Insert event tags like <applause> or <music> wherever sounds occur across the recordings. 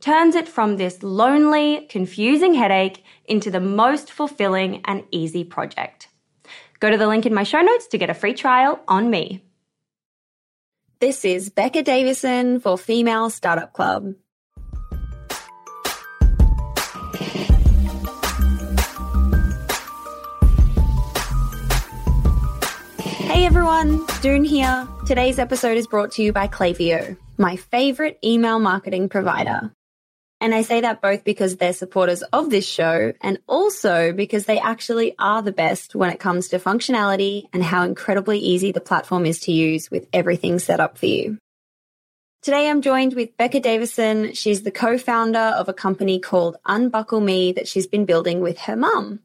turns it from this lonely, confusing headache into the most fulfilling and easy project. Go to the link in my show notes to get a free trial on me. This is Becca Davison for Female Startup Club. Hey everyone, Doone here. Today's episode is brought to you by Klaviyo, my favorite email marketing provider. And I say that both because they're supporters of this show and also because they actually are the best when it comes to functionality and how incredibly easy the platform is to use with everything set up for you. Today I'm joined with Becca Davison. She's the co-founder of a company called Unbuckle Me that she's been building with her mum.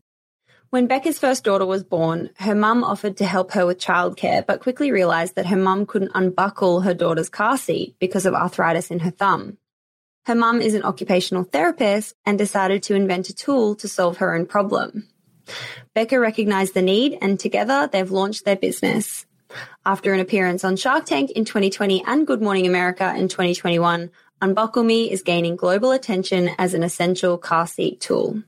When Becca's first daughter was born, her mum offered to help her with childcare, but quickly realized that her mum couldn't unbuckle her daughter's car seat because of arthritis in her thumb. Her mum is an occupational therapist and decided to invent a tool to solve her own problem. Becca recognized the need and together they've launched their business. After an appearance on Shark Tank in 2020 and Good Morning America in 2021, Unbuckle Me is gaining global attention as an essential car seat tool.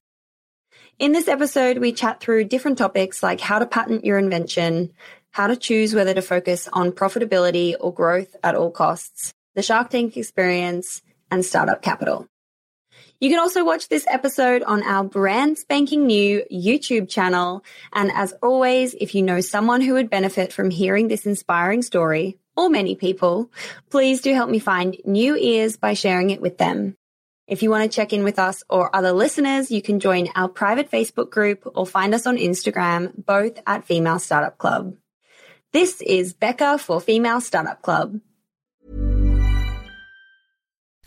In this episode, we chat through different topics like how to patent your invention, how to choose whether to focus on profitability or growth at all costs, the Shark Tank experience, and startup capital. You can also watch this episode on our brand spanking new YouTube channel. And as always, if you know someone who would benefit from hearing this inspiring story, or many people, please do help me find new ears by sharing it with them. If you want to check in with us or other listeners, you can join our private Facebook group or find us on Instagram, both at Female Startup Club. This is Becca for Female Startup Club.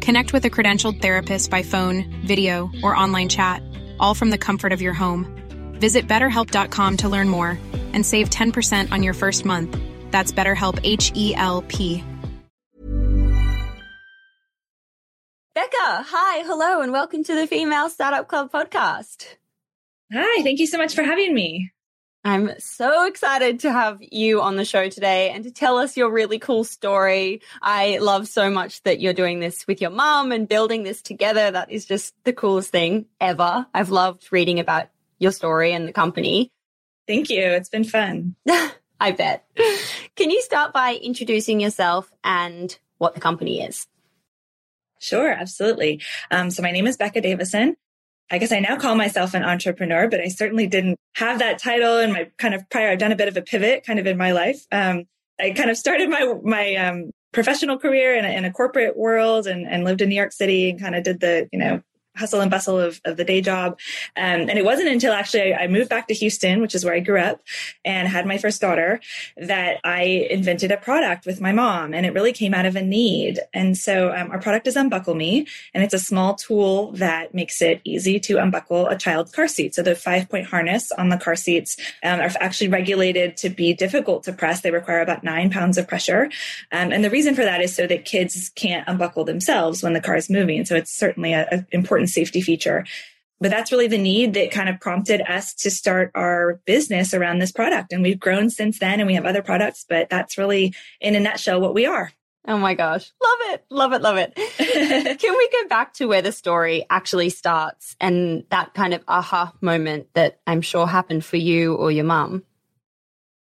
Connect with a credentialed therapist by phone, video, or online chat, all from the comfort of your home. Visit betterhelp.com to learn more and save 10% on your first month. That's BetterHelp H E L P. Becca, hi, hello, and welcome to the Female Startup Club podcast. Hi, thank you so much for having me. I'm so excited to have you on the show today and to tell us your really cool story. I love so much that you're doing this with your mom and building this together. That is just the coolest thing ever. I've loved reading about your story and the company. Thank you. It's been fun. <laughs> I bet. Can you start by introducing yourself and what the company is? Sure, absolutely. Um, so my name is Becca Davison. I guess I now call myself an entrepreneur, but I certainly didn't have that title in my kind of prior. I've done a bit of a pivot kind of in my life. Um, I kind of started my, my, um, professional career in a, in a corporate world and, and lived in New York City and kind of did the, you know, hustle and bustle of, of the day job. Um, and it wasn't until actually I, moved back to Houston, which is where I grew up and had my first daughter that I invented a product with my mom and it really came out of a need. And so um, our product is Unbuckle Me and it's a small tool that makes it easy to unbuckle a child's car seat. So the five point harness on the car seats um, are actually regulated to be difficult to press. They require about nine pounds of pressure. Um, and the reason for that is so that kids can't unbuckle themselves when the car is moving. So it's certainly an important safety feature. But that's really the need that kind of prompted us to start our business around this product. And we've grown since then and we have other products, but that's really in a nutshell what we are. Oh my gosh. Love it. Love it. Love it. <laughs> Can we go back to where the story actually starts and that kind of aha moment that I'm sure happened for you or your mom?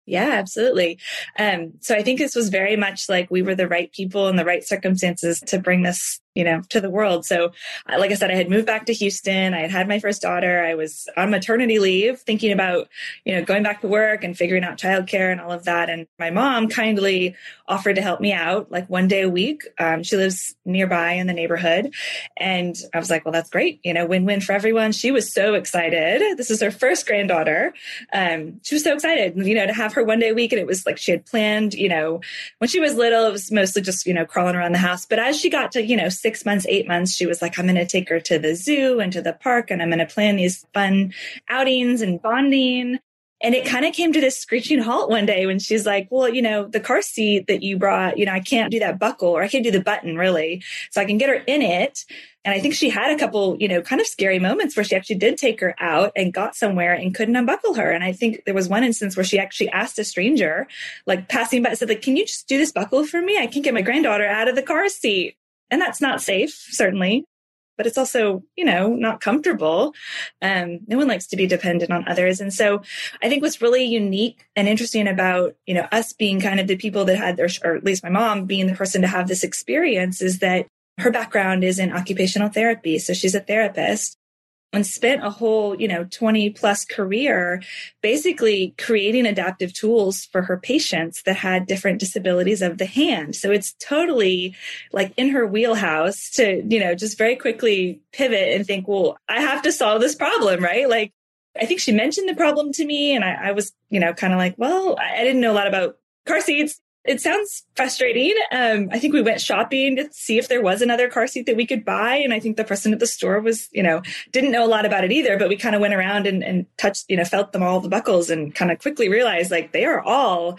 Yeah, absolutely. Um, so I think this was very much like we were the right people in the right circumstances to bring this you know, to the world. So, like I said, I had moved back to Houston. I had had my first daughter. I was on maternity leave, thinking about, you know, going back to work and figuring out childcare and all of that. And my mom kindly offered to help me out like one day a week. Um, she lives nearby in the neighborhood. And I was like, well, that's great. You know, win win for everyone. She was so excited. This is her first granddaughter. Um, she was so excited, you know, to have her one day a week. And it was like she had planned, you know, when she was little, it was mostly just, you know, crawling around the house. But as she got to, you know, six months, eight months, she was like, I'm going to take her to the zoo and to the park and I'm going to plan these fun outings and bonding. And it kind of came to this screeching halt one day when she's like, well, you know, the car seat that you brought, you know, I can't do that buckle or I can't do the button really. So I can get her in it. And I think she had a couple, you know, kind of scary moments where she actually did take her out and got somewhere and couldn't unbuckle her. And I think there was one instance where she actually asked a stranger, like passing by, said, like, can you just do this buckle for me? I can't get my granddaughter out of the car seat. And that's not safe, certainly, but it's also, you know, not comfortable. Um, no one likes to be dependent on others. And so I think what's really unique and interesting about, you know, us being kind of the people that had their, or at least my mom being the person to have this experience is that her background is in occupational therapy. So she's a therapist and spent a whole, you know, 20 plus career basically creating adaptive tools for her patients that had different disabilities of the hand. So it's totally like in her wheelhouse to, you know, just very quickly pivot and think, well, I have to solve this problem, right? Like, I think she mentioned the problem to me and I, I was, you know, kind of like, well, I didn't know a lot about car seats it sounds frustrating. Um, I think we went shopping to see if there was another car seat that we could buy. And I think the person at the store was, you know, didn't know a lot about it either, but we kind of went around and, and touched, you know, felt them all the buckles and kind of quickly realized like they are all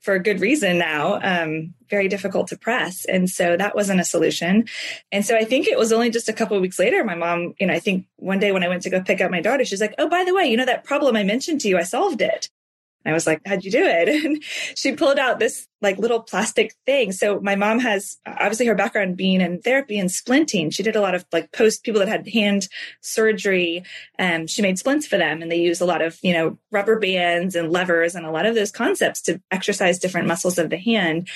for a good reason now, um, very difficult to press. And so that wasn't a solution. And so I think it was only just a couple weeks later, my mom, you know, I think one day when I went to go pick up my daughter, she's like, Oh, by the way, you know, that problem I mentioned to you, I solved it. I was like, how'd you do it? <laughs> And she pulled out this like little plastic thing. So my mom has obviously her background being in therapy and splinting. She did a lot of like post people that had hand surgery. and um, she made splints for them and they use a lot of, you know, rubber bands and levers and a lot of those concepts to exercise different muscles of the hand,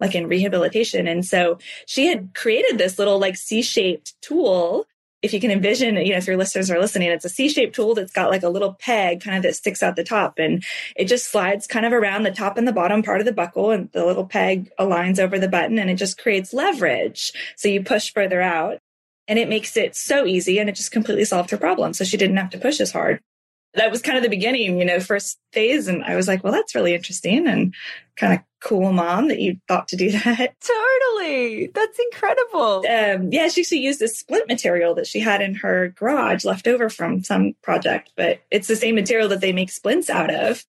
like in rehabilitation. And so she had created this little like C-shaped tool if you can envision, you know, if your listeners are listening, it's a C-shaped tool that's got like a little peg kind of that sticks out the top and it just slides kind of around the top and the bottom part of the buckle and the little peg aligns over the button and it just creates leverage. So you push further out and it makes it so easy and it just completely solved her problem. So she didn't have to push as hard that was kind of the beginning, you know, first phase. And I was like, well, that's really interesting and kind of cool, mom, that you thought to do <laughs> that. Totally. That's incredible. Um, yeah, she used this splint material that she had in her garage left over from some project, but it's the same material that they make splints out of.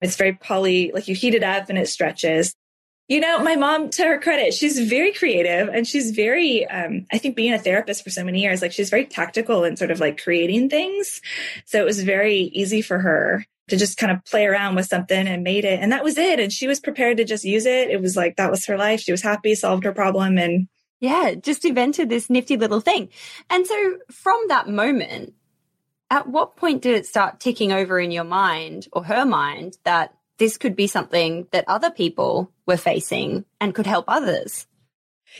It's very poly, like you heat it up and it stretches. You know, my mom, to her credit, she's very creative and she's very, um, I think being a therapist for so many years, like she's very tactical and sort of like creating things. So it was very easy for her to just kind of play around with something and made it. And that was it. And she was prepared to just use it. It was like, that was her life. She was happy, solved her problem and yeah, just invented this nifty little thing. And so from that moment, at what point did it start ticking over in your mind or her mind that this could be something that other people were facing and could help others.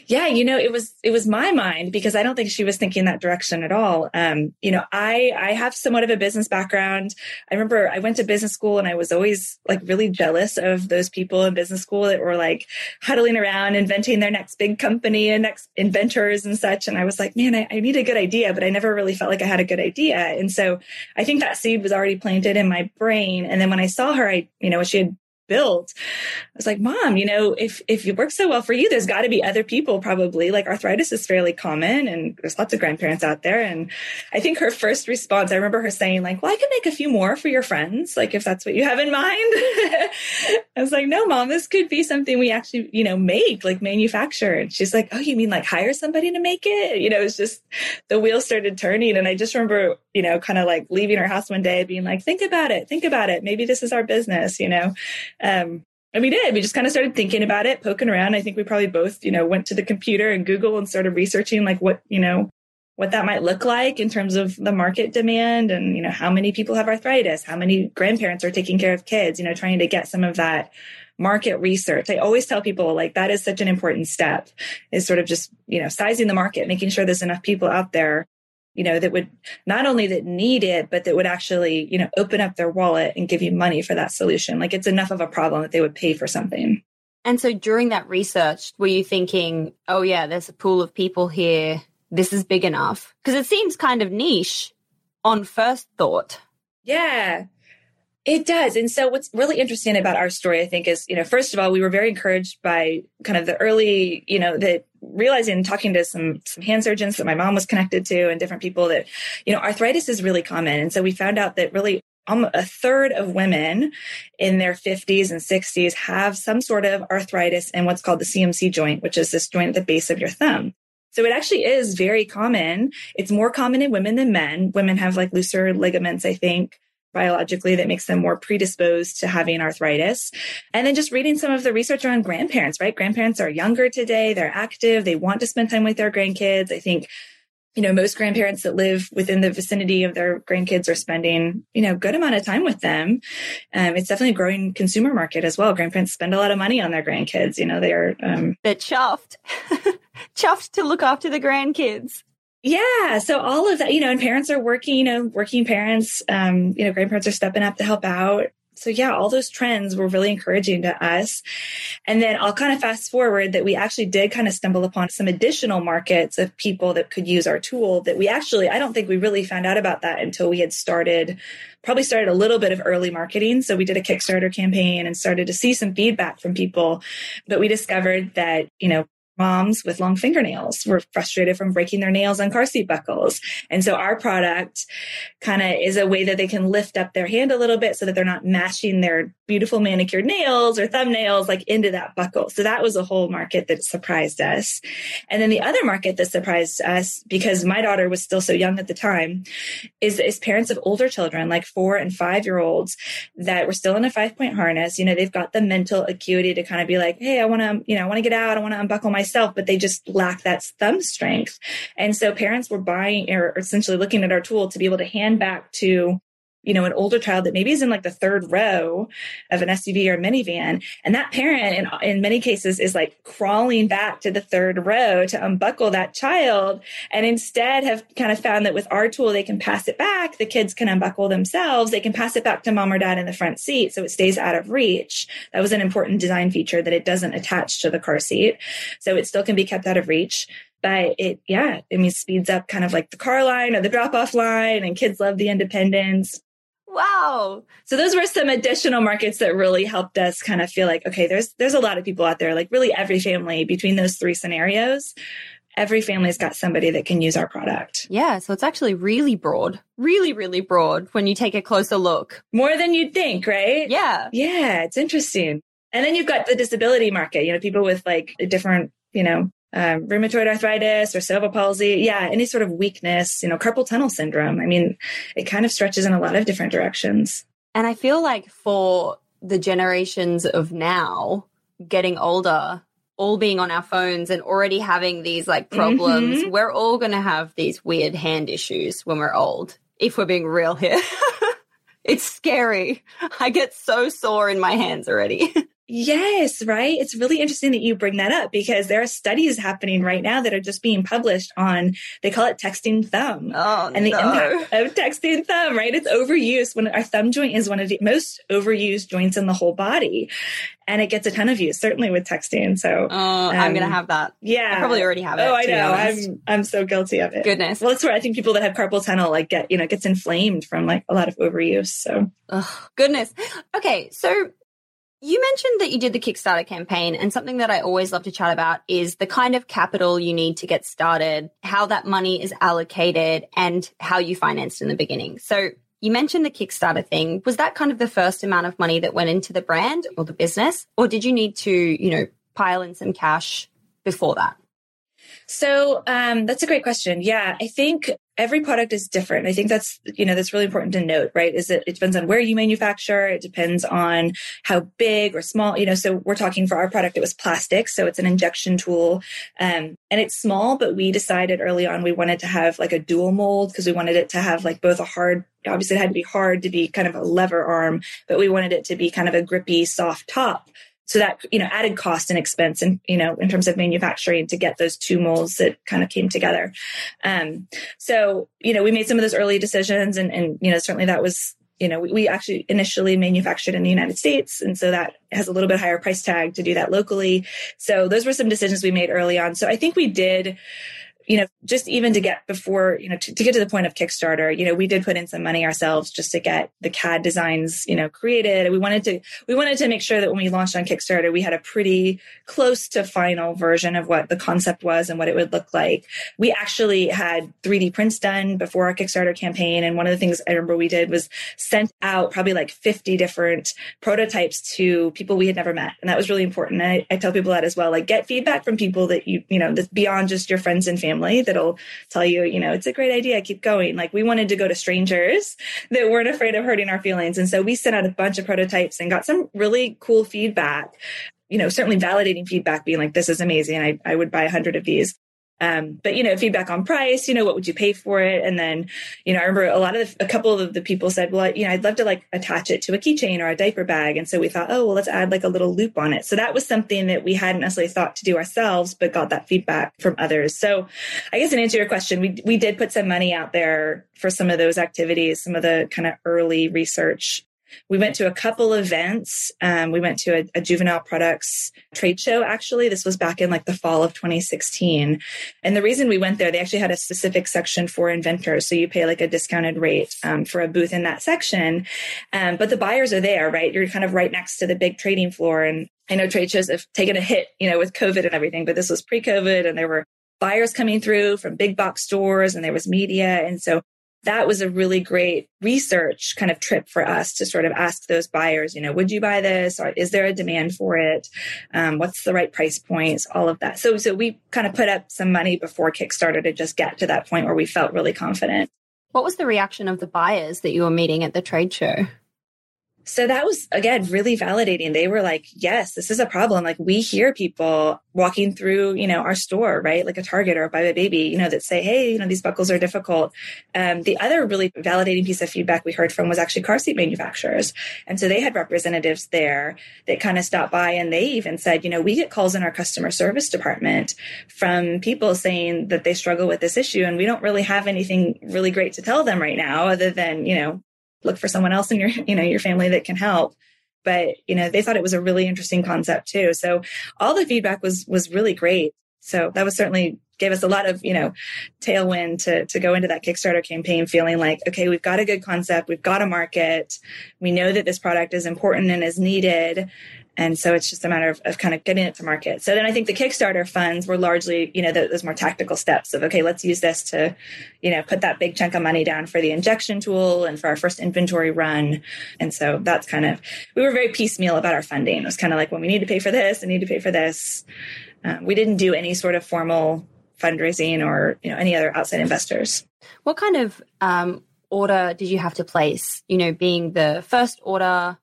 Yeah, you know, it was it was my mind because I don't think she was thinking that direction at all. Um, you know, I I have somewhat of a business background. I remember I went to business school and I was always like really jealous of those people in business school that were like huddling around inventing their next big company and next inventors and such. And I was like, man, I, I need a good idea, but I never really felt like I had a good idea. And so I think that seed was already planted in my brain. And then when I saw her, I, you know, she had built. I was like, Mom, you know, if if it works so well for you, there's got to be other people probably. Like arthritis is fairly common, and there's lots of grandparents out there. And I think her first response, I remember her saying, like, Well, I can make a few more for your friends, like if that's what you have in mind. <laughs> I was like, No, Mom, this could be something we actually, you know, make, like manufacture. And she's like, Oh, you mean like hire somebody to make it? You know, it's just the wheels started turning, and I just remember, you know, kind of like leaving her house one day, being like, Think about it, think about it. Maybe this is our business, you know. Um, and we did. We just kind of started thinking about it, poking around. I think we probably both, you know, went to the computer and Google and started researching like what, you know, what that might look like in terms of the market demand and, you know, how many people have arthritis, how many grandparents are taking care of kids, you know, trying to get some of that market research. I always tell people like that is such an important step is sort of just, you know, sizing the market, making sure there's enough people out there you know, that would not only that need it, but that would actually, you know, open up their wallet and give you money for that solution. Like it's enough of a problem that they would pay for something. And so during that research, were you thinking, oh yeah, there's a pool of people here. This is big enough? Because it seems kind of niche on first thought. Yeah. It does. And so what's really interesting about our story, I think, is, you know, first of all, we were very encouraged by kind of the early, you know, that realizing talking to some, some hand surgeons that my mom was connected to and different people that, you know, arthritis is really common. And so we found out that really a third of women in their 50s and 60s have some sort of arthritis in what's called the CMC joint, which is this joint at the base of your thumb. So it actually is very common. It's more common in women than men. Women have like looser ligaments, I think biologically that makes them more predisposed to having arthritis. And then just reading some of the research around grandparents, right? Grandparents are younger today. They're active. They want to spend time with their grandkids. I think you know, most grandparents that live within the vicinity of their grandkids are spending, you know, good amount of time with them. Um, it's definitely a growing consumer market as well. Grandparents spend a lot of money on their grandkids. You know, they are, um, they're chuffed, <laughs> chuffed to look after the grandkids. Yeah. So all of that, you know, and parents are working, you know, working parents, um, you know, grandparents are stepping up to help out. So yeah, all those trends were really encouraging to us. And then I'll kind of fast forward that we actually did kind of stumble upon some additional markets of people that could use our tool that we actually, I don't think we really found out about that until we had started, probably started a little bit of early marketing. So we did a Kickstarter campaign and started to see some feedback from people. But we discovered that, you know, moms with long fingernails were frustrated from breaking their nails on car seat buckles. And so our product kind of is a way that they can lift up their hand a little bit so that they're not mashing their beautiful manicured nails or thumbnails like into that buckle. So that was a whole market that surprised us. And then the other market that surprised us because my daughter was still so young at the time is, is parents of older children, like four and five year olds that were still in a five point harness. You know, they've got the mental acuity to kind of be like, Hey, I want to, you know, I want to get out. I want to unbuckle myself, but they just lack that thumb strength. And so parents were buying or essentially looking at our tool to be able to hand back to you know, an older child that maybe is in like the third row of an SUV or a minivan. And that parent in, in many cases is like crawling back to the third row to unbuckle that child. And instead have kind of found that with our tool, they can pass it back. The kids can unbuckle themselves. They can pass it back to mom or dad in the front seat. So it stays out of reach. That was an important design feature that it doesn't attach to the car seat. So it still can be kept out of reach but it yeah i mean speeds up kind of like the car line or the drop off line and kids love the independence Wow. So those were some additional markets that really helped us kind of feel like, okay, there's there's a lot of people out there, like really every family between those three scenarios. Every family's got somebody that can use our product. Yeah, so it's actually really broad. Really, really broad when you take a closer look. More than you'd think, right? Yeah. Yeah, it's interesting. And then you've got the disability market, you know, people with like different, you know, um, rheumatoid arthritis or cerebral palsy. Yeah, any sort of weakness, you know, carpal tunnel syndrome. I mean, it kind of stretches in a lot of different directions. And I feel like for the generations of now, getting older, all being on our phones and already having these like problems, mm-hmm. we're all going to have these weird hand issues when we're old, if we're being real here. <laughs> it's scary. I get so sore in my hands already. <laughs> Yes, right. It's really interesting that you bring that up because there are studies happening right now that are just being published on, they call it texting thumb. Oh, and the no. impact of texting thumb, right? It's overuse when our thumb joint is one of the most overused joints in the whole body. And it gets a ton of use, certainly with texting. So, oh, um, I'm going to have that. Yeah. I probably already have it. Oh, I know. I'm, I'm so guilty of it. Goodness. Well, that's where I think people that have carpal tunnel, like get, you know, gets inflamed from like a lot of overuse. So, oh, goodness. Okay. So you mentioned that you did the Kickstarter campaign, and something that I always love to chat about is the kind of capital you need to get started, how that money is allocated, and how you financed in the beginning. So, you mentioned the Kickstarter thing. Was that kind of the first amount of money that went into the brand or the business? Or did you need to, you know, pile in some cash before that? So um, that's a great question. Yeah, I think every product is different. I think that's, you know, that's really important to note, right? Is that it depends on where you manufacture. It depends on how big or small, you know, so we're talking for our product, it was plastic. So it's an injection tool. Um, and it's small, but we decided early on we wanted to have like a dual mold because we wanted it to have like both a hard, obviously it had to be hard to be kind of a lever arm, but we wanted it to be kind of a grippy, soft top so that you know added cost and expense and you know in terms of manufacturing to get those two molds that kind of came together. Um, so you know we made some of those early decisions and and you know certainly that was you know we, we actually initially manufactured in the united states. And so that has a little bit higher price tag to do that locally. So those were some decisions we made early on. So i think we did you know, just even to get before, you know, to, to, get to the point of Kickstarter, you know, we did put in some money ourselves just to get the CAD designs, you know, created. We wanted to, we wanted to make sure that when we launched on Kickstarter, we had a pretty close to final version of what the concept was and what it would look like. We actually had 3D prints done before our Kickstarter campaign. And one of the things I remember we did was sent out probably like 50 different prototypes to people we had never met. And that was really important. I, I tell people that as well, like get feedback from people that you, you know, that's beyond just your friends and family family that'll tell you, you know, it's a great idea, keep going. Like we wanted to go to strangers <laughs> that weren't afraid of hurting our feelings. And so we sent out a bunch of prototypes and got some really cool feedback you know, certainly validating feedback being like, this is amazing. I, I would buy a hundred of these. Um, but you know, feedback on price, you know, what would you pay for it? And then, you know, I remember a lot of the, a couple of the people said, well, you know, I'd love to like attach it to a keychain or a diaper bag. And so we thought, oh, well, let's add like a little loop on it. So that was something that we hadn't necessarily thought to do ourselves, but got that feedback from others. So I guess in answer to your question, we, we did put some money out there for some of those activities, some of the kind of early research we went to a couple events. Um, we went to a, a, juvenile products trade show, actually. This was back in like the fall of 2016. And the reason we went there, they actually had a specific section for inventors. So you pay like a discounted rate um, for a booth in that section. Um, but the buyers are there, right? You're kind of right next to the big trading floor. And I know trade shows have taken a hit, you know, with COVID and everything, but this was pre COVID and there were buyers coming through from big box stores and there was media. And so that was a really great research kind of trip for us to sort of ask those buyers, you know, would you buy this? Or is there a demand for it? Um, what's the right price points? All of that. So, so we kind of put up some money before Kickstarter to just get to that point where we felt really confident. What was the reaction of the buyers that you were meeting at the trade show? So that was again really validating. They were like, yes, this is a problem. Like we hear people walking through, you know, our store, right? Like a Target or a Buy a Baby, you know, that say, Hey, you know, these buckles are difficult. Um, the other really validating piece of feedback we heard from was actually car seat manufacturers. And so they had representatives there that kind of stopped by and they even said, you know, we get calls in our customer service department from people saying that they struggle with this issue and we don't really have anything really great to tell them right now other than, you know, look for someone else in your, you know, your family that can help. But, you know, they thought it was a really interesting concept too. So all the feedback was, was really great. So that was certainly gave us a lot of, you know, tailwind to, to go into that Kickstarter campaign feeling like, okay, we've got a good concept. We've got a market. We know that this product is important and is needed. And so it's just a matter of, of kind of getting it to market. So then I think the Kickstarter funds were largely, you know, those more tactical steps of, okay, let's use this to, you know, put that big chunk of money down for the injection tool and for our first inventory run. And so that's kind of, we were very piecemeal about our funding. It was kind of like, when well, we need to pay for this, I need to pay for this. Um, we didn't do any sort of formal fundraising or, you know, any other outside investors. What kind of um, order did you have to place? You know, being the first order,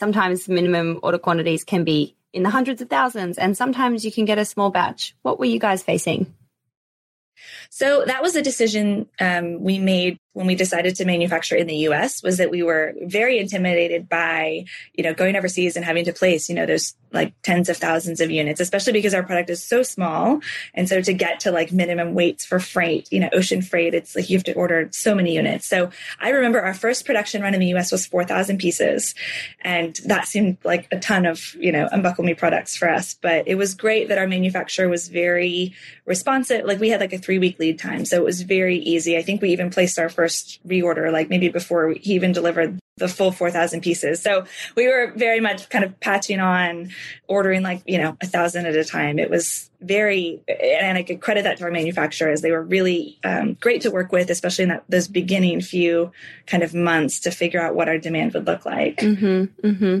sometimes minimum order quantities can be in the hundreds of thousands, and sometimes you can get a small batch. What were you guys facing? So that was a decision um, we made when we decided to manufacture in the US was that we were very intimidated by, you know, going overseas and having to place, you know, those like tens of thousands of units, especially because our product is so small. And so to get to like minimum weights for freight, you know, ocean freight, it's like you have to order so many units. So I remember our first production run in the US was 4,000 pieces. And that seemed like a ton of, you know, Unbuckle Me products for us. But it was great that our manufacturer was very responsive. Like we had like a three week lead time. So it was very easy. I think we even placed our first reorder, like maybe before he even delivered the full 4,000 pieces. So we were very much kind of patching on, ordering like, you know, a thousand at a time. It was very, and I could credit that to our manufacturers. They were really um, great to work with, especially in that, those beginning few kind of months to figure out what our demand would look like. Mm-hmm, mm-hmm.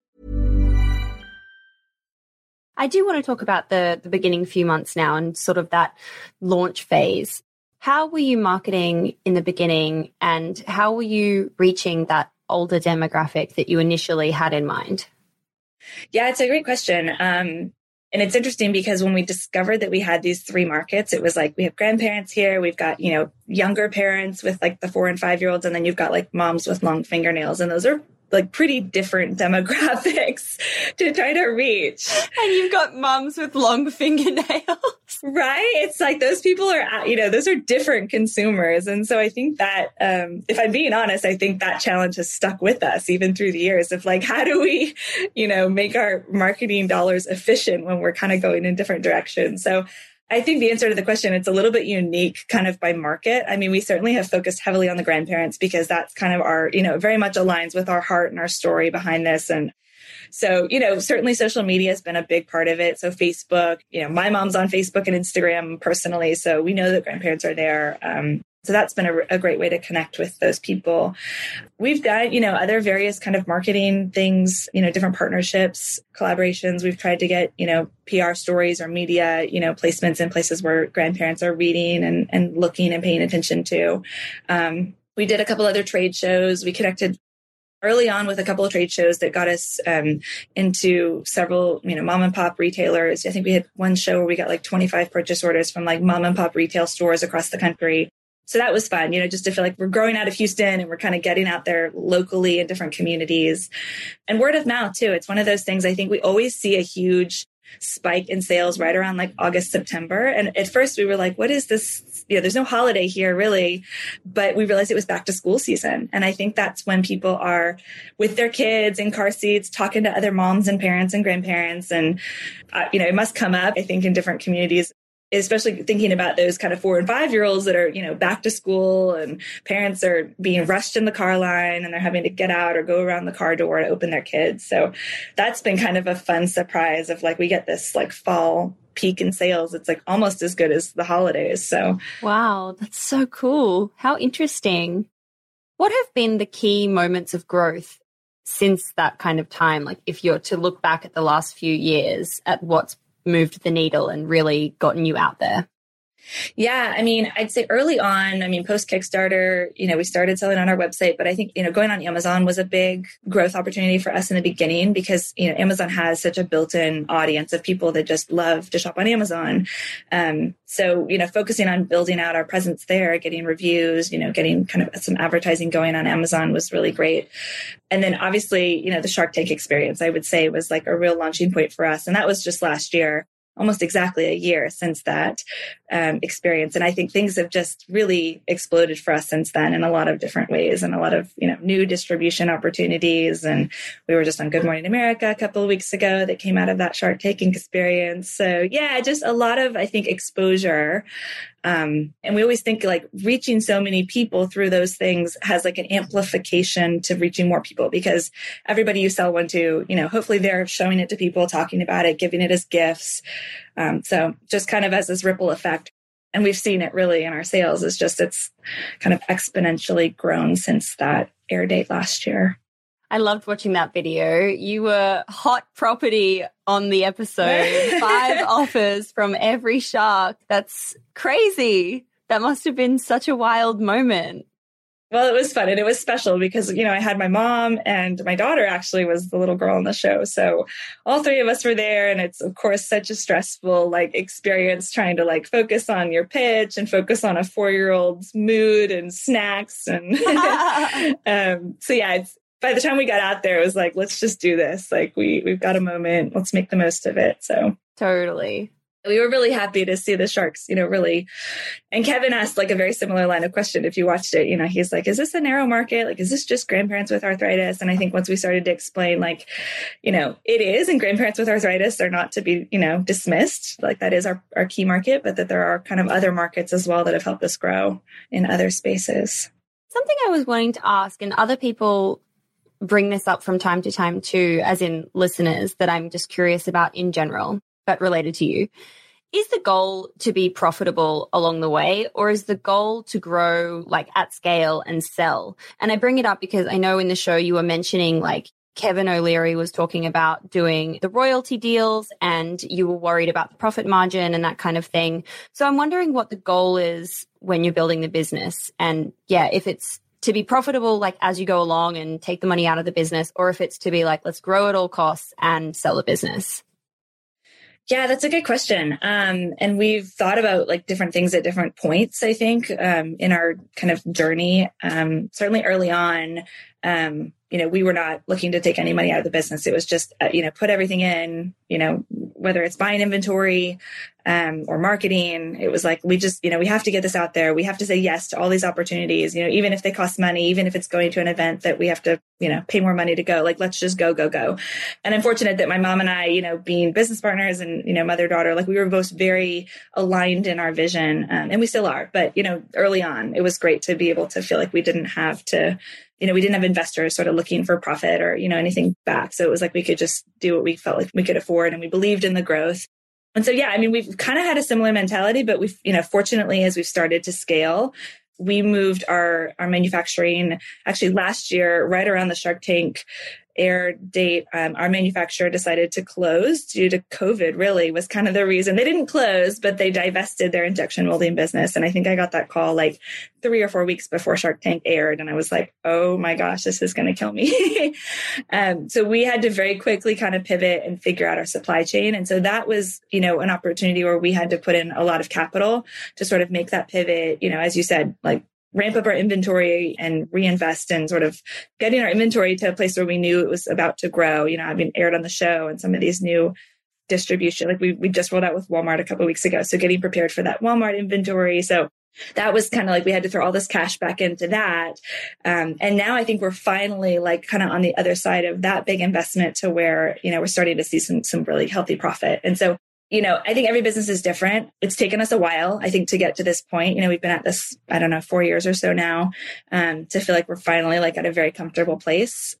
I do want to talk about the, the beginning few months now and sort of that launch phase. How were you marketing in the beginning and how were you reaching that older demographic that you initially had in mind? Yeah, it's a great question. Um, and it's interesting because when we discovered that we had these three markets, it was like we have grandparents here, we've got, you know, younger parents with like the four and five year olds, and then you've got like moms with long fingernails. And those are like pretty different demographics <laughs> to try to reach. And you've got mums with long fingernails. <laughs> Right? It's like those people are, you know, those are different consumers. And so I think that, um, if I'm being honest, I think that challenge has stuck with us even through the years of like, how do we, you know, make our marketing dollars efficient when we're kind of going in different directions? So I think the answer to the question, it's a little bit unique kind of by market. I mean, we certainly have focused heavily on the grandparents because that's kind of our, you know, very much aligns with our heart and our story behind this. And so, you know, certainly social media has been a big part of it. So Facebook, you know, my mom's on Facebook and Instagram personally. So we know that grandparents are there. Um, so that's been a, a, great way to connect with those people. We've done, you know, other various kind of marketing things, you know, different partnerships, collaborations. We've tried to get, you know, PR stories or media, you know, placements in places where grandparents are reading and, and looking and paying attention to. Um, we did a couple other trade shows. We connected early on with a couple of trade shows that got us um, into several, you know, mom and pop retailers. I think we had one show where we got like 25 purchase orders from like mom and pop retail stores across the country so that was fun, you know, just to feel like we're growing out of Houston and we're kind of getting out there locally in different communities and word of mouth too. It's one of those things I think we always see a huge spike in sales right around like August, September. And at first we were like, what is this? You know, there's no holiday here really, but we realized it was back to school season. And I think that's when people are with their kids in car seats, talking to other moms and parents and grandparents. And, uh, you know, it must come up, I think, in different communities especially thinking about those kind of four and five year olds that are, you know, back to school and parents are being rushed in the car line and they're having to get out or go around the car door to open their kids. So that's been kind of a fun surprise of like, we get this like fall peak in sales. It's like almost as good as the holidays. So, wow, that's so cool. How interesting. What have been the key moments of growth since that kind of time? Like, if you're to look back at the last few years at what's moved the needle and really gotten you out there? Yeah, I mean, I'd say early on, I mean, post Kickstarter, you know, we started selling on our website, but I think, you know, going on Amazon was a big growth opportunity for us in the beginning because, you know, Amazon has such a built in audience of people that just love to shop on Amazon. Um, so, you know, focusing on building out our presence there, getting reviews, you know, getting kind of some advertising going on Amazon was really great. And then obviously, you know, the Shark Tank experience, I would say was like a real launching point for us. And that was just last year almost exactly a year since that um, experience. And i think things have just really exploded for us since then in a lot of different ways and a lot of you know new distribution opportunities. And we were just on good morning america a couple of weeks ago that came out of that Shark Tank experience. So yeah just a lot of i think exposure um, and we always think like reaching so many people through those things has like an amplification to reaching more people because everybody you sell one to, you know, hopefully they're showing it to people, talking about it, giving it as gifts. Um, so just kind of as this ripple effect. And we've seen it really in our sales is just it's kind of exponentially grown since that air date last year. I loved watching that video. You were hot property on the episode. <laughs> Five offers from every shark. That's crazy. That must have been such a wild moment. Well, it was fun and it was special because, you know, I had my mom and my daughter actually was the little girl on the show. So all three of us were there. And it's, of course, such a stressful like experience trying to like focus on your pitch and focus on a four year old's mood and snacks. And <laughs> <laughs> um, so, yeah, it's, by the time we got out there, it was like, let's just do this. Like we we've got a moment. Let's make the most of it. So totally. We were really happy to see the sharks, you know, really. And Kevin asked like a very similar line of question. If you watched it, you know, he's like, is this a narrow market? Like, is this just grandparents with arthritis? And I think once we started to explain, like, you know, it is, and grandparents with arthritis are not to be, you know, dismissed. Like that is our, our key market, but that there are kind of other markets as well that have helped us grow in other spaces. Something I was wanting to ask, and other people bring this up from time to time too, as in listeners that I'm just curious about in general, but related to you, is the goal to be profitable along the way or is the goal to grow like at scale and sell? And I bring it up because I know in the show you were mentioning like Kevin O'Leary was talking about doing the royalty deals and you were worried about the profit margin and that kind of thing. So I'm wondering what the goal is when you're building the business. And yeah, if it's to be profitable like as you go along and take the money out of the business or if it's to be like let's grow at all costs and sell the business. Yeah, that's a good question. Um, and we've thought about like different things at different points, I think, um, in our kind of journey. Um, certainly early on, um, you know, we were not looking to take any money out of the business. It was just, uh, you know, put everything in, you know, whether it's buying inventory um, or marketing. It was like, we just, you know, we have to get this out there. We have to say yes to all these opportunities, you know, even if they cost money, even if it's going to an event that we have to, you know, pay more money to go, like, let's just go, go, go. And I'm fortunate that my mom and I, you know, being business partners and, you know, mother daughter, like we were both very aligned in our vision. Um, and we still are. But, you know, early on, it was great to be able to feel like we didn't have to, you know, we didn't have investors sort of looking for profit or, you know, anything back. So it was like we could just do what we felt like we could afford and we believed in the growth. And so, yeah, I mean, we've kind of had a similar mentality, but we've, you know, fortunately, as we've started to scale, we moved our, our manufacturing actually last year, right around the Shark Tank air date, um, our manufacturer decided to close due to COVID, really was kind of the reason. They didn't close, but they divested their injection molding business. And I think I got that call like three or four weeks before Shark Tank aired. And I was like, oh my gosh, this is going to kill me. <laughs> um, so we had to very quickly kind of pivot and figure out our supply chain. And so that was, you know, an opportunity where we had to put in a lot of capital to sort of make that pivot, you know, as you said, like ramp up our inventory and reinvest in sort of getting our inventory to a place where we knew it was about to grow. You know, I've been aired on the show and some of these new distribution, like we, we just rolled out with Walmart a couple weeks ago. So getting prepared for that Walmart inventory. So that was kind of like we had to throw all this cash back into that. Um, and now I think we're finally like kind of on the other side of that big investment to where, you know, we're starting to see some, some really healthy profit. And so you know, I think every business is different. It's taken us a while, I think, to get to this point. You know, we've been at this, I don't know, four years or so now, um, to feel like we're finally like at a very comfortable place.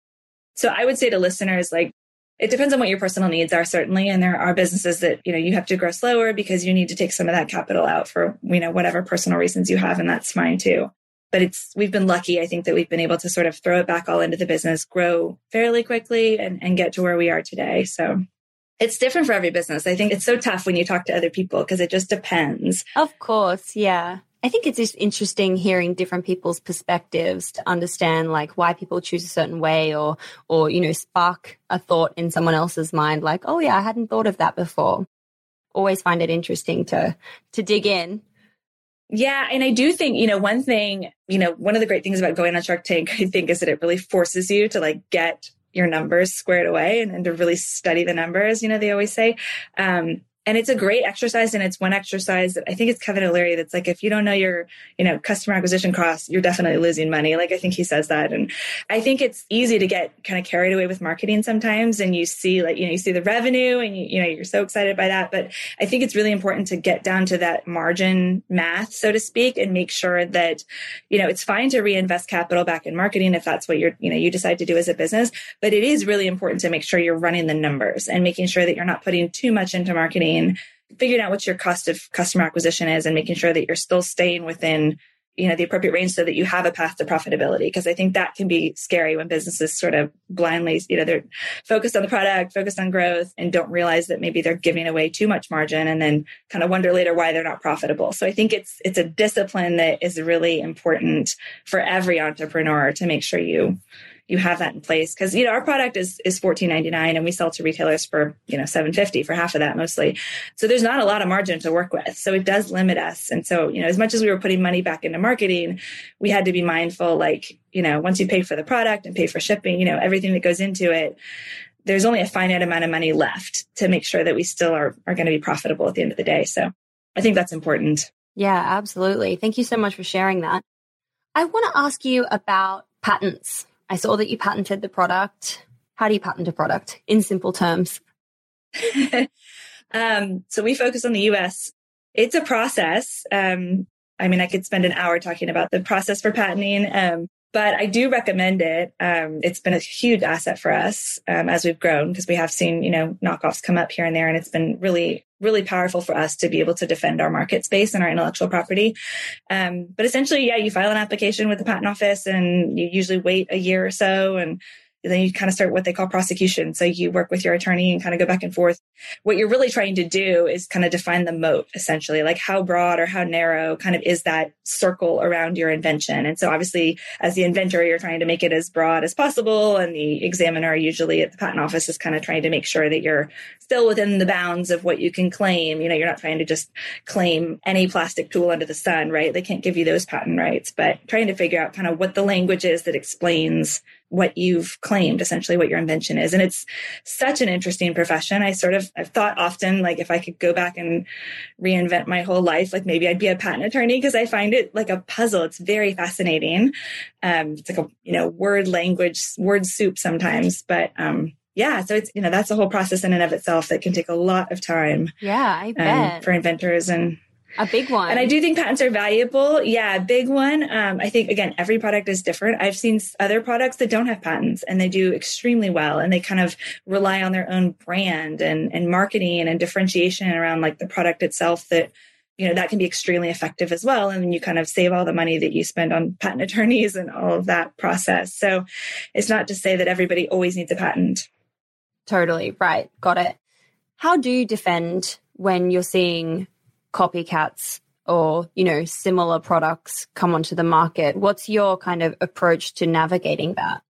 So I would say to listeners, like, it depends on what your personal needs are, certainly. And there are businesses that, you know, you have to grow slower because you need to take some of that capital out for, you know, whatever personal reasons you have. And that's fine too. But it's, we've been lucky. I think that we've been able to sort of throw it back all into the business, grow fairly quickly and, and get to where we are today. So it's different for every business. I think it's so tough when you talk to other people because it just depends. Of course, yeah. I think it's just interesting hearing different people's perspectives to understand like why people choose a certain way or or you know spark a thought in someone else's mind like oh yeah I hadn't thought of that before. Always find it interesting to to dig in. Yeah, and I do think, you know, one thing, you know, one of the great things about going on Shark Tank, <laughs> I think, is that it really forces you to like get your numbers squared away and, and to really study the numbers, you know, they always say. Um, and it's a great exercise and it's one exercise that i think it's kevin o'leary that's like if you don't know your you know customer acquisition costs you're definitely losing money. Like i think he says that. And i think it's easy to get kind of carried away with marketing sometimes and you see like you know you see the revenue and you, you know you're so excited by that. But i think it's really important to get down to that margin math so to speak and make sure that you know it's fine to reinvest capital back in marketing if that's what you're you know you decide to do as a business. But it is really important to make sure you're running the numbers and making sure that you're not putting too much into marketing figuring out what your cost of customer acquisition is and making sure that you're still staying within you know the appropriate range so that you have a path to profitability. Because i think that can be scary when businesses sort of blindly you know they're focused on the product focused on growth and don't realize that maybe they're giving away too much margin and then kind of wonder later why they're not profitable. So i think it's it's a discipline that is really important for every entrepreneur to make sure you you have that in place because you know our product is is fourteen ninety nine and we sell to retailers for you know seven fifty for half of that mostly. So there's not a lot of margin to work with. So it does limit us. And so you know as much as we were putting money back into marketing, we had to be mindful like you know once you pay for the product and pay for shipping, you know everything that goes into it. There's only a finite amount of money left to make sure that we still are, are going to be profitable at the end of the day. So I think that's important. Yeah, absolutely. Thank you so much for sharing that. I want to ask you about patents. I saw that you patented the product. How do you patent a product in simple terms? <laughs> um, so we focus on the US. It's a process. Um, I mean, I could spend an hour talking about the process for patenting. Um, but I do recommend it. Um, it's been a huge asset for us um, as we've grown because we have seen, you know, knockoffs come up here and there, and it's been really, really powerful for us to be able to defend our market space and our intellectual property. Um, but essentially, yeah, you file an application with the patent office, and you usually wait a year or so, and then you kind of start what they call prosecution. So you work with your attorney and kind of go back and forth. What you're really trying to do is kind of define the moat, essentially, like how broad or how narrow kind of is that circle around your invention. And so obviously, as the inventor, you're trying to make it as broad as possible. And the examiner, usually at the patent office, is kind of trying to make sure that you're still within the bounds of what you can claim. You know, you're not trying to just claim any plastic tool under the sun, right? They can't give you those patent rights, but trying to figure out kind of what the language is that explains what you've claimed, essentially what your invention is. And it's such an interesting profession. I sort of, I've thought often, like if I could go back and reinvent my whole life, like maybe I'd be a patent attorney because I find it like a puzzle. It's very fascinating. Um, it's like a, you know, word language, word soup sometimes, but, um, yeah, so it's you know that's a whole process in and of itself that can take a lot of time. Yeah, I um, bet for inventors and a big one. And I do think patents are valuable. Yeah, big one. Um, I think again, every product is different. I've seen other products that don't have patents and they do extremely well, and they kind of rely on their own brand and and marketing and differentiation around like the product itself. That you know that can be extremely effective as well, and you kind of save all the money that you spend on patent <laughs> attorneys and all of that process. So it's not to say that everybody always needs a patent. Totally right. Got it. How do you defend when you're seeing copycats or you know similar products come onto the market? What's your kind of approach to navigating that?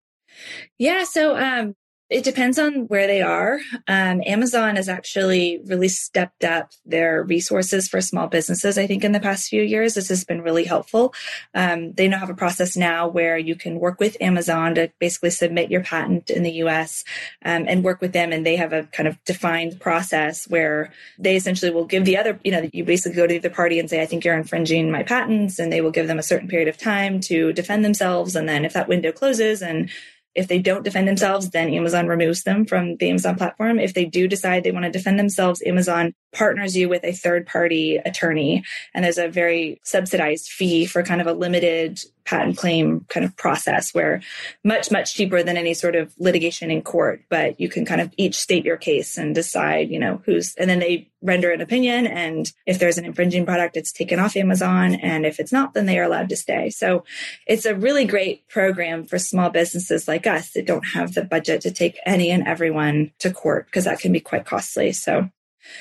Yeah so um it depends on where they are. Um, Amazon has actually really stepped up their resources for small businesses. I think in the past few years, this has been really helpful. Um, they now have a process now where you can work with Amazon to basically submit your patent in the US um, and work with them. And they have a kind of defined process where they essentially will give the other, you know, you basically go to the other party and say, I think you're infringing my patents. And they will give them a certain period of time to defend themselves. And then if that window closes and if they don't defend themselves, then Amazon removes them from the Amazon platform. If they do decide they want to defend themselves, Amazon partners you with a third party attorney. And there's a very subsidized fee for kind of a limited patent claim kind of process where much, much cheaper than any sort of litigation in court. But you can kind of each state your case and decide, you know, who's, and then they render an opinion. And if there's an infringing product, it's taken off Amazon. And if it's not, then they are allowed to stay. So it's a really great program for small businesses like us that don't have the budget to take any and everyone to court because that can be quite costly. So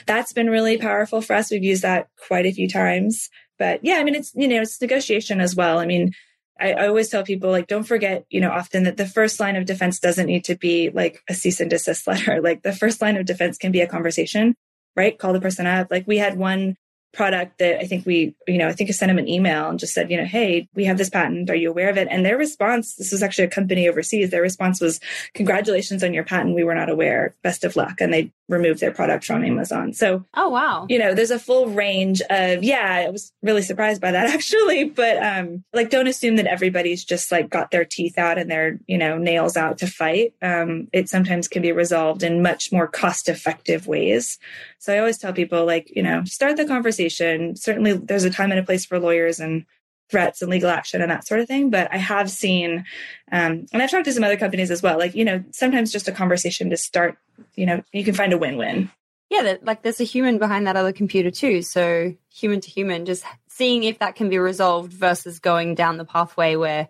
that's been really powerful for us. We've used that quite a few times. But yeah, I mean, it's, you know, it's negotiation as well. I mean, I, always tell people, like, don't forget, you know, often that the first line of defense doesn't need to be like a cease and desist <laughs> letter. Like, the first line of defense can be a conversation, right? Call the person up. Like, we had one product that I think we, you know, I think I sent them an email and just said, you know, hey, we have this patent. Are you aware of it? And their response, this was actually a company overseas, their response was, congratulations on your patent. We were not aware. Best of luck. And they removed their product from Amazon. So, oh, wow. You know, there's a full range of, yeah, I was really surprised by that <laughs> actually. But, um, like, don't assume that everybody's just like got their teeth out and their, you know, nails out to fight. Um, it sometimes can be resolved in much more cost effective ways. So I always tell people, like, you know, start the conversation. Certainly, there's a time and a place for lawyers and threats and legal action and that sort of thing. But I have seen, um, and I've talked to some other companies as well, like, you know, sometimes just a conversation to start, you know, you can find a win win. Yeah, that, like there's a human behind that other computer too. So human to human, just seeing if that can be resolved versus going down the pathway where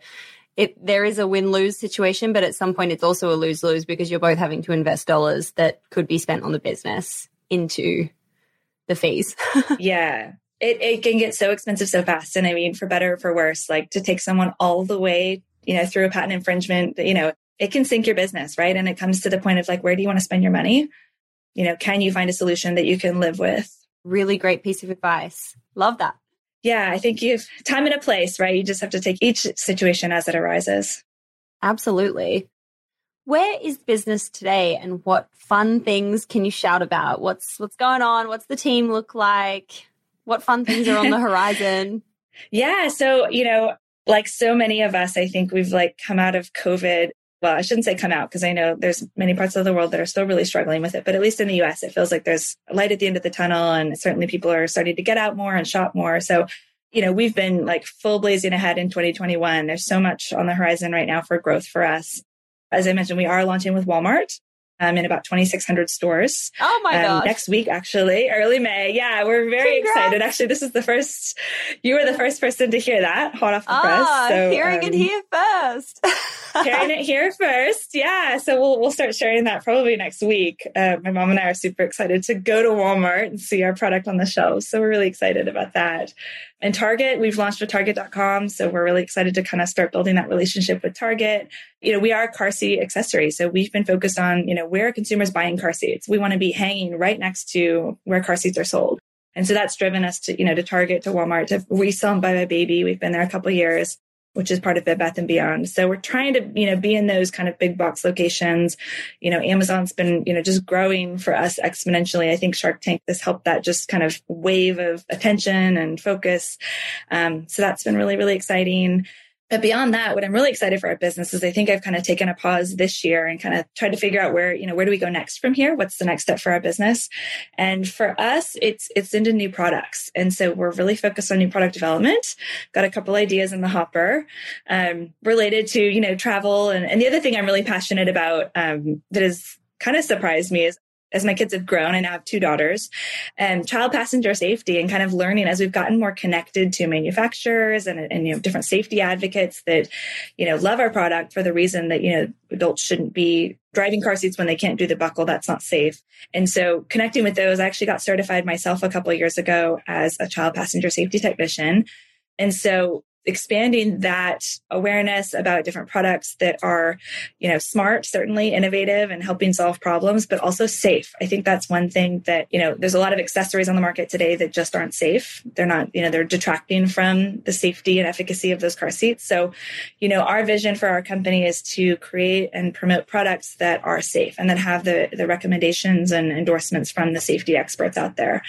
it there is a win lose situation, but at some point it's also a lose lose because you're both having to invest dollars that could be spent on the business into the fees. <laughs> yeah. It, it can get so expensive so fast. And I mean, for better or for worse, like to take someone all the way, you know, through a patent infringement, you know, it can sink your business, right? And it comes to the point of like, where do you want to spend your money? You know, can you find a solution that you can live with? Really great piece of advice. Love that. Yeah, I think you've time and a place, right? You just have to take each situation as it arises. Absolutely. Where is business today and what fun things can you shout about? What's what's going on? What's the team look like? What fun things are on the <laughs> horizon? Yeah, so, you know, like so many of us, I think we've like come out of COVID. Well, I shouldn't say come out because I know there's many parts of the world that are still really struggling with it, but at least in the US, it feels like there's light at the end of the tunnel and certainly people are starting to get out more and shop more. So you know, we've been like full blazing ahead in 2021. There's so much on the horizon right now for growth for us. As I mentioned, we are launching with Walmart um, in about 2,600 stores. Oh my um, gosh. Next week, actually, early May. Yeah, we're very Congrats. excited. Actually, this is the first, you were the first person to hear that hot off the Ah, press. So, hearing it um, here first. <laughs> hearing it here first. Yeah. So we'll, we'll start sharing that probably next week. Uh, my mom and I are super excited to go to Walmart and see our product on the shelves. So we're really excited about that. And Target, we've launched with Target.com. So we're really excited to kind of start building that relationship with Target. You know, we are car seat accessory. So we've been focused on, you know, where are consumers buying car seats? We want to be hanging right next to where car seats are sold. And so that's driven us to, you know, to Target, to Walmart, to resell and Buy Buy Baby. We've been there a couple years which is part of Bed Bath and Beyond. So we're trying to, you know, be in those kind of big box locations. You know, Amazon's been, you know, just growing for us exponentially. I think Shark Tank has helped that just kind of wave of attention and focus. Um, so that's been really, really exciting. But beyond that, what I'm really excited for our business is I think I've kind of taken a pause this year and kind of tried to figure out where, you know, where do we go next from here? What's the next step for our business? And for us, it's, it's into new products. And so we're really focused on new product development. Got a couple ideas in the hopper, um, related to, you know, travel. And, and the other thing I'm really passionate about, um, that has kind of surprised me is as my kids have grown, and I have two daughters, and child passenger safety and kind of learning as we've gotten more connected to manufacturers and, and you know different safety advocates that you know love our product for the reason that you know adults shouldn't be driving car seats when they can't do the buckle. That's not safe. And so connecting with those i actually got certified myself a couple years ago as a child passenger safety technician. And so expanding that awareness about different products that are, you know, smart, certainly innovative and helping solve problems, but also safe. I think that's one thing that, you know, there's a lot of accessories on the market today that just aren't safe. They're not, you know, they're detracting from the safety and efficacy of those car seats. So, you know, our vision for our company is to create and promote products that are safe and that have the, the recommendations and endorsements from the safety experts out there.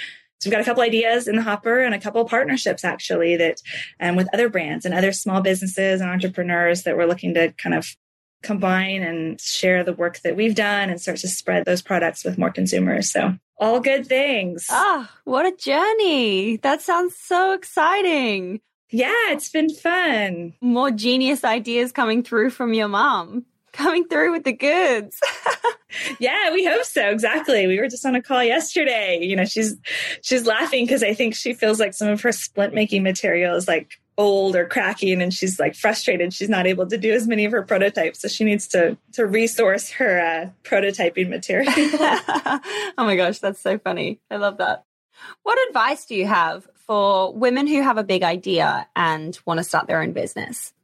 So we've got a couple ideas in the hopper and a couple partnerships actually that um, with other brands and other small businesses and entrepreneurs that we're looking to kind of combine and share the work that we've done and start to spread those products with more consumers. So all good things. Ah, what a journey. That sounds so exciting. Yeah, it's been fun. More genius ideas coming through from your mom. Coming through with the goods. <laughs> yeah, we hope so. Exactly. We were just on a call yesterday. You know, she's she's laughing because I think she feels like some of her splint making material is like old or cracking and she's like frustrated she's not able to do as many of her prototypes so she needs to to resource her uh, prototyping material <laughs> <laughs> oh my gosh that's so funny i love that what advice do you have for women who have a big idea and want to start their own business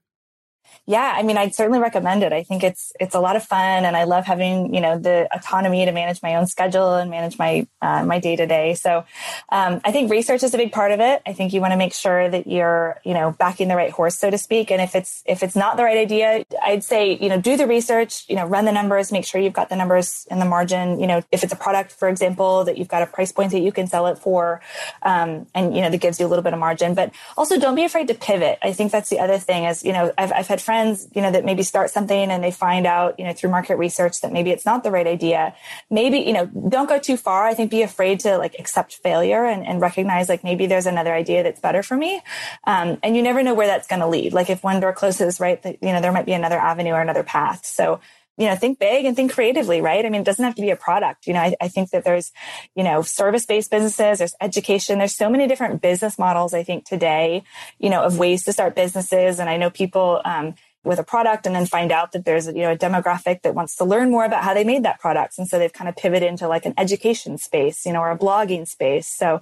yeah, I mean, I'd certainly recommend it. I think it's it's a lot of fun, and I love having you know the autonomy to manage my own schedule and manage my uh, my day to day. So, um, I think research is a big part of it. I think you want to make sure that you're you know backing the right horse, so to speak. And if it's if it's not the right idea, I'd say you know do the research, you know run the numbers, make sure you've got the numbers in the margin. You know, if it's a product, for example, that you've got a price point that you can sell it for, um, and you know that gives you a little bit of margin. But also, don't be afraid to pivot. I think that's the other thing. Is you know I've I've had friends you know that maybe start something and they find out you know through market research that maybe it's not the right idea maybe you know don't go too far i think be afraid to like accept failure and, and recognize like maybe there's another idea that's better for me um, and you never know where that's going to lead like if one door closes right that, you know there might be another avenue or another path so you know, think big and think creatively, right? I mean, it doesn't have to be a product. You know, I, I think that there's, you know, service based businesses, there's education, there's so many different business models, I think today, you know, of ways to start businesses. And I know people, um, with a product and then find out that there's you know a demographic that wants to learn more about how they made that product. And so they've kind of pivoted into like an education space you know or a blogging space. So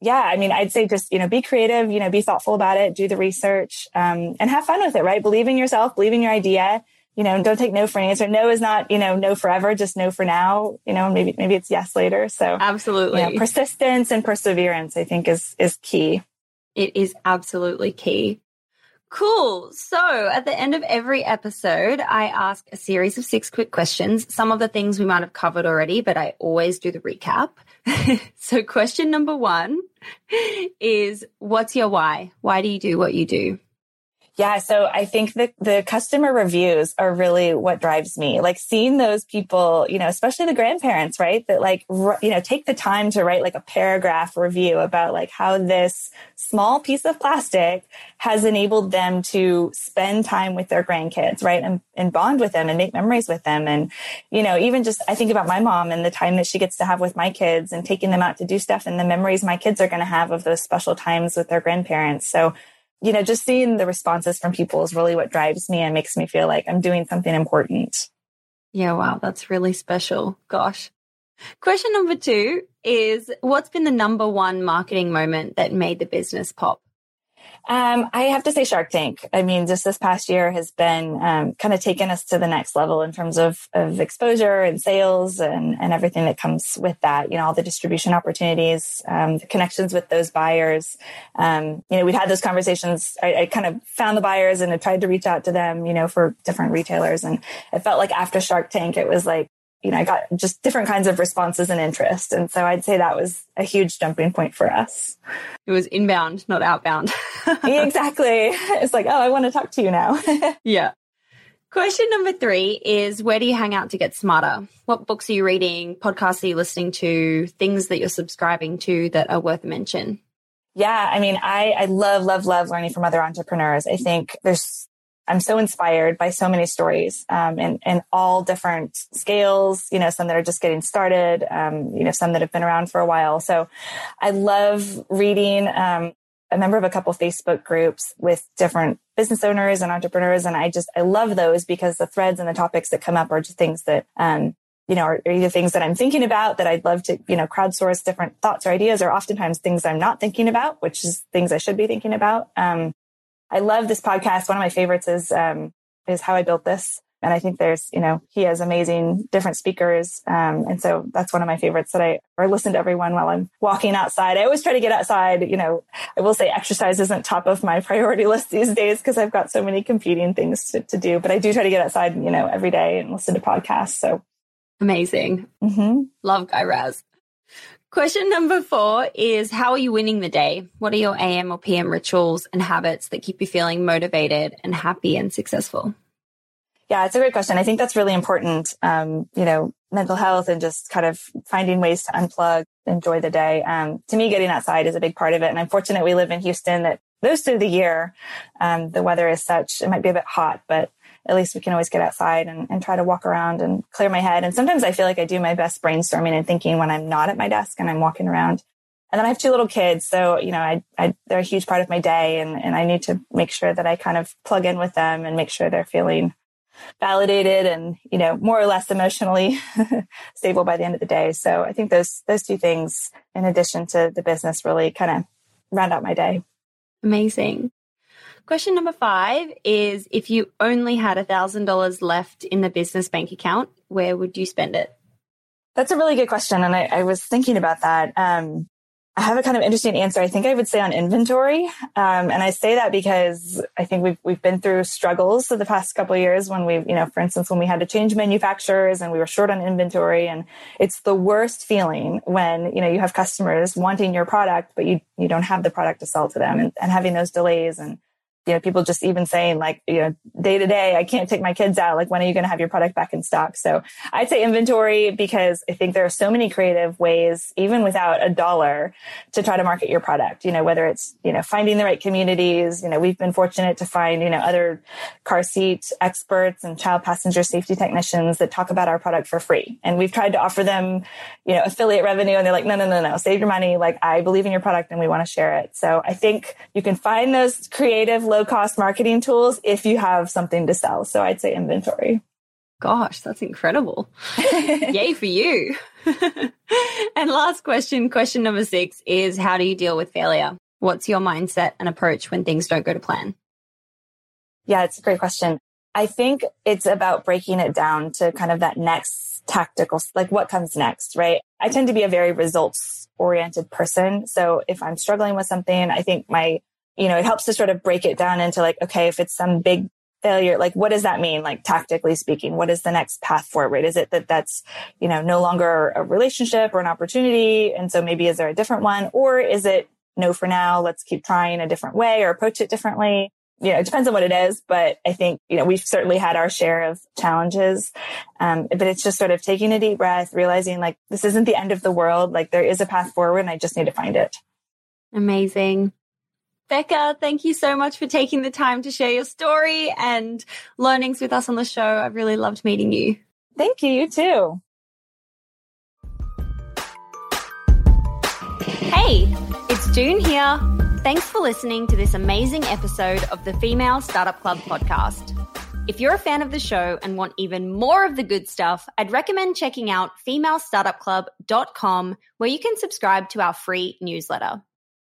yeah i mean i'd say just you know be creative you know be thoughtful about it do the research um, and have fun with it right? Believe in yourself believe in your idea. You know don't take no for an answer. No is not you know no forever just no for now you know maybe maybe it's yes later. So absolutely. you know, persistence and perseverance i think is is key. It is absolutely key Cool. So at the end of every episode, I ask a series of six quick questions. Some of the things we might have covered already, but I always do the recap. <laughs> so question number one is what's your why? Why do you do what you do? Yeah. So I think the, the customer reviews are really what drives me. Like seeing those people, you know, especially the grandparents, right? That like, you know, take the time to write like a paragraph review about like how this small piece of plastic has enabled them to spend time with their grandkids, right? And, and bond with them and make memories with them. And, you know, even just, I think about my mom and the time that she gets to have with my kids and taking them out to do stuff and the memories my kids are going to have of those special times with their grandparents. So, you know, just seeing the responses from people is really what drives me and makes me feel like I'm doing something important. Yeah, wow, that's really special. Gosh. Question number two is what's been the number one marketing moment that made the business pop? Um, I have to say Shark Tank. I mean, just this past year has been um, kind of taken us to the next level in terms of, of exposure and sales and, and everything that comes with that. You know, all the distribution opportunities, um, the connections with those buyers. Um, you know, we've had those conversations. I, I, kind of found the buyers and I tried to reach out to them, you know, for different retailers. And it felt like after Shark Tank, it was like, you know, I got just different kinds of responses and interest. And so I'd say that was a huge jumping point for us. It was inbound, not outbound. <laughs> exactly. It's like, oh, I want to talk to you now. <laughs> yeah. Question number three is where do you hang out to get smarter? What books are you reading? Podcasts are you listening to? Things that you're subscribing to that are worth mention? Yeah, I mean, I, I love, love, love learning from other entrepreneurs. I think there's I'm so inspired by so many stories um, in, in all different scales, you know, some that are just getting started, um, you know, some that have been around for a while. So I love reading. Um, a member of a couple Facebook groups with different business owners and entrepreneurs. And I just, I love those because the threads and the topics that come up are just things that, um, you know, are either things that I'm thinking about that I'd love to, you know, crowdsource different thoughts or ideas, or oftentimes things I'm not thinking about, which is things I should be thinking about. Um, I love this podcast. One of my favorites is um, is How I Built This. And I think there's, you know, he has amazing different speakers. Um, and so that's one of my favorites that I, or listen to everyone while I'm walking outside. I always try to get outside. You know, I will say exercise isn't top of my <laughs> priority list these days because I've got so many competing things to, to, do, but I do try to get outside, you know, every day and listen to podcasts. So amazing. Mm-hmm. Love Guy Raz. Question number four is How are you winning the day? What are your AM or PM rituals and habits that keep you feeling motivated and happy and successful? Yeah, it's a great question. I think that's really important. Um, you know, mental health and just kind of finding ways to unplug, enjoy the day. Um, to me, getting outside is a big part of it. And I'm fortunate we live in Houston that most of the year, um, the weather is such, it might be a bit hot, but at least we can always get outside and, and try to walk around and clear my head. And sometimes I feel like I do my best brainstorming and thinking when I'm not at my desk and I'm walking around. And then I have two little kids. So, you know, I, I, they're a huge part of my day and, and I need to make sure that I kind of plug in with them and make sure they're feeling validated and, you know, more or less emotionally <laughs> stable by the end of the day. So I think those, those two things, in addition to the business, really kind of round out my day. Amazing. Question number five is if you only had a $1,000 left in the business bank account, where would you spend it? That's a really good question. And I, I was thinking about that. Um, I have a kind of interesting answer. I think I would say on inventory. Um, and I say that because I think we've, we've been through struggles the past couple years when we've, you know, for instance, when we had to change manufacturers and we were short on inventory and it's the worst feeling when, you know, you have customers wanting your product, but you, you don't have the product to sell to them and, and having those delays and, you know, people just even saying like, you know, day to day, I can't take my kids out. Like, when are you going to have your product back in stock? So I'd say inventory because I think there are so many creative ways, even without a dollar to try to market your product, you know, whether it's, you know, finding the right communities, you know, we've been fortunate to find, you know, other car seat experts and child passenger safety technicians that talk about our product for free. And we've tried to offer them, you know, affiliate revenue and they're like, no, no, no, no, save your money. Like I believe in your product and we want to share it. So I think you can find those creative, low cost marketing tools if you have something to sell. So I'd say inventory. Gosh, that's incredible. <laughs> Yay for you. <laughs> and last question, question number six is how do you deal with failure? What's your mindset and approach when things don't go to plan? Yeah, it's a great question. I think it's about breaking it down to kind of that next tactical, like what comes next, right? I tend to be a very results oriented person. So if I'm struggling with something, I think my you know, it helps to sort of break it down into like, okay, if it's some big failure, like what does that mean? Like tactically speaking, what is the next path forward? Is it that that's, you know, no longer a relationship or an opportunity? And so maybe is there a different one? Or is it no for now? Let's keep trying a different way or approach it differently. you know, it depends on what it is, but I think, you know, we've certainly had our share of challenges. Um, but it's just sort of taking a deep breath, realizing like this isn't the end of the world. Like there is a path forward and I just need to find it. Amazing. Becca, thank you so much for taking the time to share your story and learnings with us on the show. I've really loved meeting you. Thank you. You too. Hey, it's Doone here. Thanks for listening to this amazing episode of the Female Startup Club podcast. If you're a fan of the show and want even more of the good stuff, I'd recommend checking out femalestartupclub.com where you can subscribe to our free newsletter.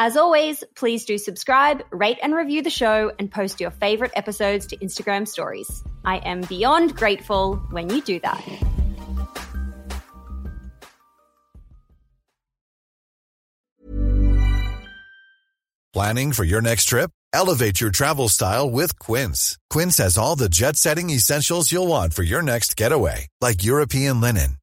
As always, please do subscribe, rate and review the show, and post your favorite episodes to Instagram stories. I am beyond grateful when you do that. Planning for your next trip? Elevate your travel style with Quince. Quince has all the jet setting essentials you'll want for your next getaway, like European linen,